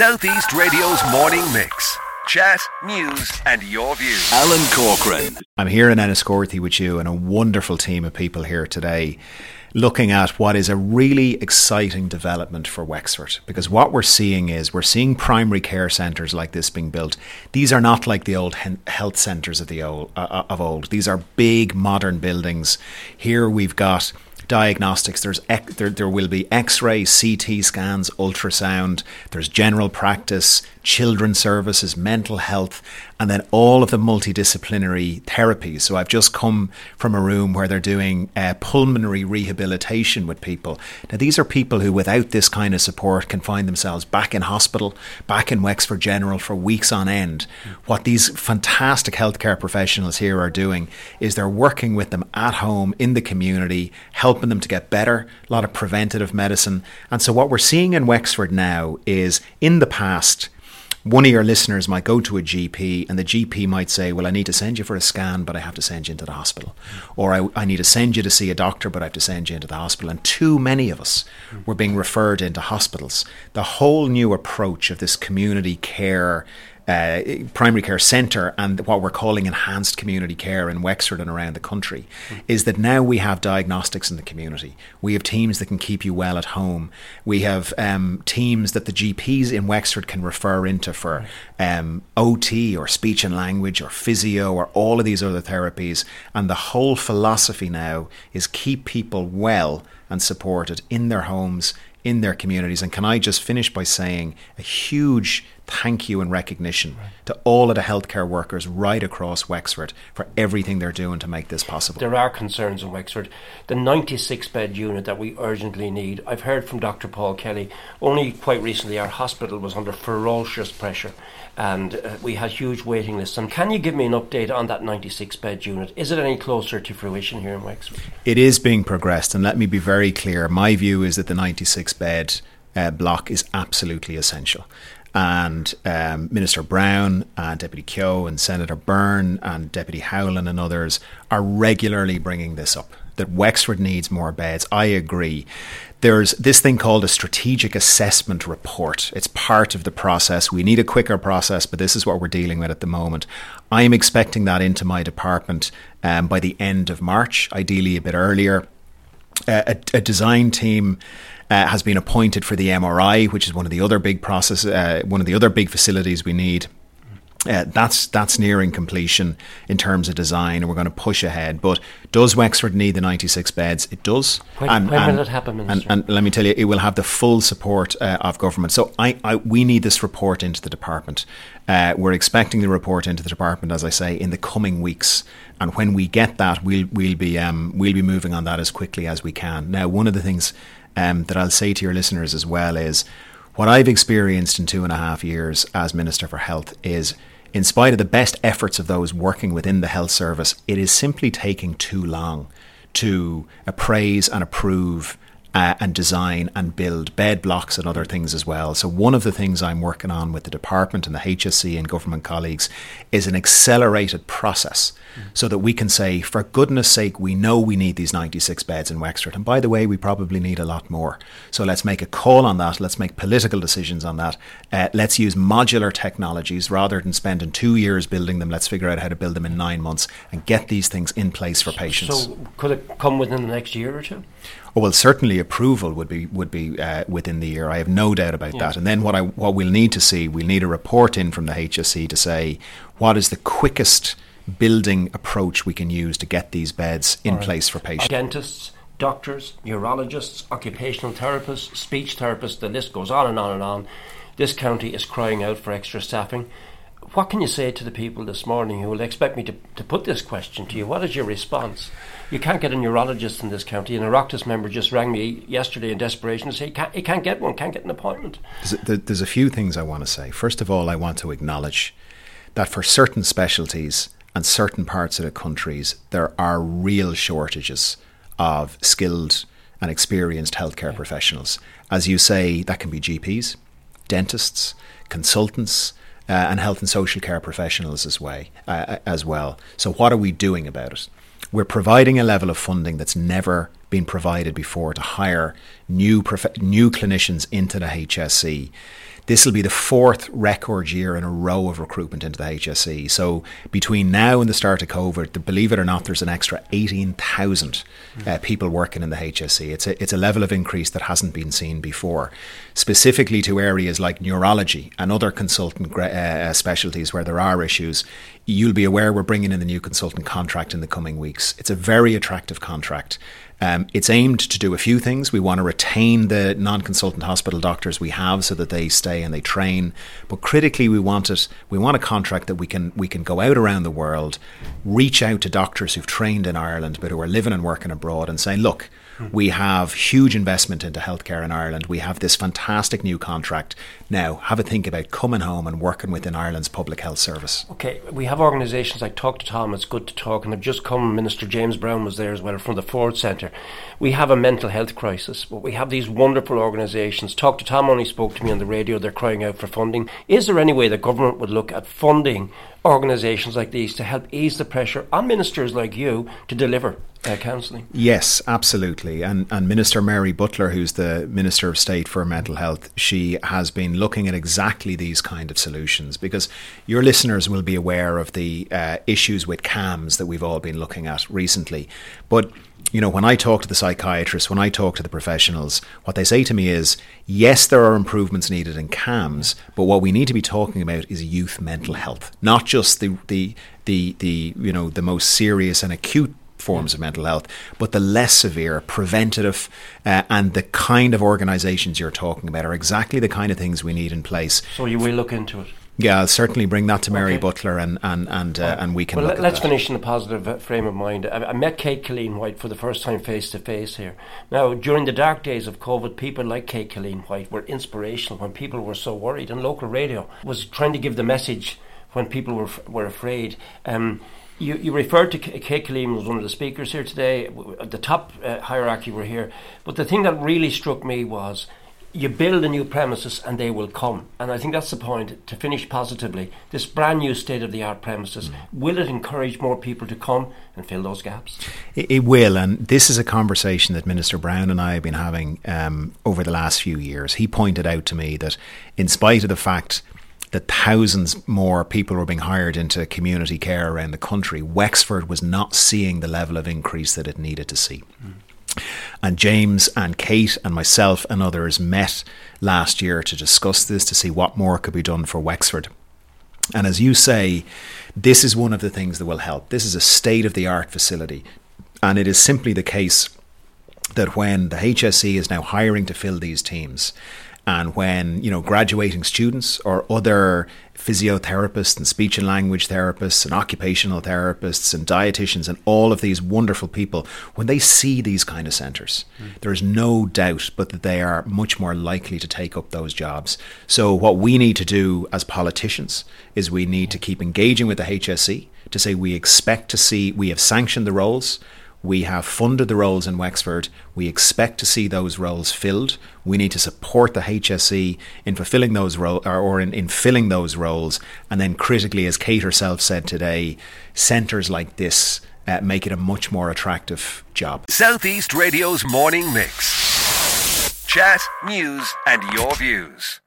Southeast Radio's morning mix. Chat, news, and your views. Alan Corcoran. I'm here in Enniscorthy with you and a wonderful team of people here today looking at what is a really exciting development for Wexford because what we're seeing is we're seeing primary care centres like this being built. These are not like the old health centres of the old uh, of old. These are big modern buildings. Here we've got diagnostics. There's there, there will be X-ray, CT scans, ultrasound. There's general practice, children's services, mental health, and then all of the multidisciplinary therapies. So I've just come from a room where they're doing uh, pulmonary rehabilitation with people. Now these are people who, without this kind of support, can find themselves back in hospital, back in Wexford General for weeks on end. What these fantastic healthcare professionals here are doing is they're working with them at home in the community, helping them to get better. A lot of preventative medicine, and so what we're seeing in Wexford now is in the past one of your listeners might go to a GP and the GP might say, Well, I need to send you for a scan, but I have to send you into the hospital. Or I, I need to send you to see a doctor, but I have to send you into the hospital. And too many of us were being referred into hospitals. The whole new approach of this community care uh, primary care centre and what we're calling enhanced community care in Wexford and around the country mm. is that now we have diagnostics in the community. We have teams that can keep you well at home. We have um, teams that the GPs in Wexford can refer into for um, OT or speech and language or physio or all of these other therapies. And the whole philosophy now is keep people well and supported in their homes, in their communities. And can I just finish by saying a huge thank you and recognition right. to all of the healthcare workers right across Wexford for everything they're doing to make this possible. There are concerns in Wexford. The 96 bed unit that we urgently need, I've heard from Dr. Paul Kelly, only quite recently our hospital was under ferocious pressure and uh, we had huge waiting lists. And can you give me an update on that 96 bed unit? Is it any closer to fruition here in Wexford? It is being progressed, and let me be very clear. My view is that the 96 bed uh, block is absolutely essential and um, Minister Browne and Deputy Kehoe and Senator Byrne and Deputy Howlin and others are regularly bringing this up that Wexford needs more beds. I agree. There's this thing called a strategic assessment report. It's part of the process. We need a quicker process, but this is what we're dealing with at the moment. I'm expecting that into my department um, by the end of March, ideally a bit earlier. Uh, a, a design team uh, has been appointed for the MRI, which is one of the other big process, uh, one of the other big facilities we need. Uh, that's that's nearing completion in terms of design, and we're going to push ahead. But does Wexford need the 96 beds? It does. When, and, when and, will it happen, and, and, let me tell you, it will have the full support uh, of government. So I, I, we need this report into the department. Uh, we're expecting the report into the department, as I say, in the coming weeks. And when we get that, we'll we'll be um, we'll be moving on that as quickly as we can. Now, one of the things um, that I'll say to your listeners as well is what I've experienced in two and a half years as Minister for Health is, in spite of the best efforts of those working within the health service, it is simply taking too long to appraise and approve uh, and design and build bed blocks and other things as well. So, one of the things I'm working on with the department and the HSE and government colleagues is an accelerated process mm. so that we can say, for goodness sake, we know we need these 96 beds in Wexford. And by the way, we probably need a lot more. So, let's make a call on that. Let's make political decisions on that. Uh, let's use modular technologies rather than spending two years building them. Let's figure out how to build them in nine months and get these things in place for patients. So, could it come within the next year or two? Oh, well, certainly approval would be would be uh, within the year. I have no doubt about yeah. that. And then what I what we'll need to see, we'll need a report in from the HSE to say what is the quickest building approach we can use to get these beds in right. place for patients. Dentists, doctors, neurologists, occupational therapists, speech therapists. The list goes on and on and on. This county is crying out for extra staffing what can you say to the people this morning who will expect me to, to put this question to you? What is your response? You can't get a neurologist in this county. An Oireachtas member just rang me yesterday in desperation to say he can't, he can't get one, can't get an appointment. There's, there's a few things I want to say. First of all, I want to acknowledge that for certain specialties and certain parts of the countries, there are real shortages of skilled and experienced healthcare yeah. professionals. As you say, that can be GPs, dentists, consultants, uh, and health and social care professionals as, way, uh, as well. So, what are we doing about it? We're providing a level of funding that's never been provided before to hire new prof- new clinicians into the HSE. This will be the fourth record year in a row of recruitment into the HSE. So between now and the start of COVID, believe it or not, there's an extra 18,000 uh, people working in the HSE. It's a, it's a level of increase that hasn't been seen before, specifically to areas like neurology and other consultant uh, uh, specialties where there are issues. You'll be aware we're bringing in the new consultant contract in the coming weeks. It's a very attractive contract. Um, it's aimed to do a few things. We want to retain the non consultant hospital doctors we have so that they stay and they train. But critically, we want it. We want a contract that we can we can go out around the world, reach out to doctors who've trained in Ireland but who are living and working abroad, and say, look, Hmm. we have huge investment into healthcare in Ireland. We have this fantastic new contract. Now, have a think about coming home and working within Ireland's public health service. Okay, we have organisations like Talk to Tom, it's good to talk, and I've just come, Minister James Browne was there as well from the Ford Centre. We have a mental health crisis, but we have these wonderful organisations. Talk to Tom only spoke to me on the radio, they're crying out for funding. Is there any way the government would look at funding organisations like these to help ease the pressure on ministers like you to deliver uh, counselling? Yes, absolutely. And and Minister Mary Butler, who's the Minister of State for Mental Health, she has been looking at exactly these kind of solutions because your listeners will be aware of the uh, issues with CAMHS that we've all been looking at recently, but you know, when I talk to the psychiatrists, when I talk to the professionals, what they say to me is, yes, there are improvements needed in CAMHS, but what we need to be talking about is youth mental health, not just the the the, the you know the most serious and acute forms of mental health, but the less severe, preventative, uh, and the kind of organisations you're talking about are exactly the kind of things we need in place. So you will look into it. Yeah, I'll certainly bring that to Mary okay. Butler, and and and uh, and we can. Well, let's that. finish in a positive frame of mind. I, I met Kate Killeen White for the first time face to face here. Now, during the dark days of COVID, people like Kate Killeen White were inspirational when people were so worried, and local radio was trying to give the message when people were were afraid. Um, you, you referred to Kate Killeen was one of the speakers here today. The top uh, hierarchy were here, but the thing that really struck me was you build a new premises and they will come. And I think that's the point to finish positively. This brand new state of the art premises, mm. will it encourage more people to come and fill those gaps? It, it, will. And this is a conversation that Minister Browne and I have been having um, over the last few years. He pointed out to me that, in spite of the fact that thousands more people were being hired into community care around the country, Wexford was not seeing the level of increase that it needed to see. Mm. And James and Kate and myself and others met last year to discuss this, to see what more could be done for Wexford. And as you say, this is one of the things that will help. This is a state of the art facility. And it is simply the case that when the HSE is now hiring to fill these teams, and when you know graduating students or other physiotherapists and speech and language therapists and occupational therapists and dietitians and all of these wonderful people when they see these kind of centres mm. there is no doubt but that they are much more likely to take up those jobs so what we need to do as politicians is we need to keep engaging with the HSE to say we expect to see we have sanctioned the roles we have funded the roles in Wexford. We expect to see those roles filled. We need to support the HSE in fulfilling those roles or in, in filling those roles. And then, critically, as Kate herself said today, centres like this uh, make it a much more attractive job. Southeast Radio's morning mix. Chat, news, and your views.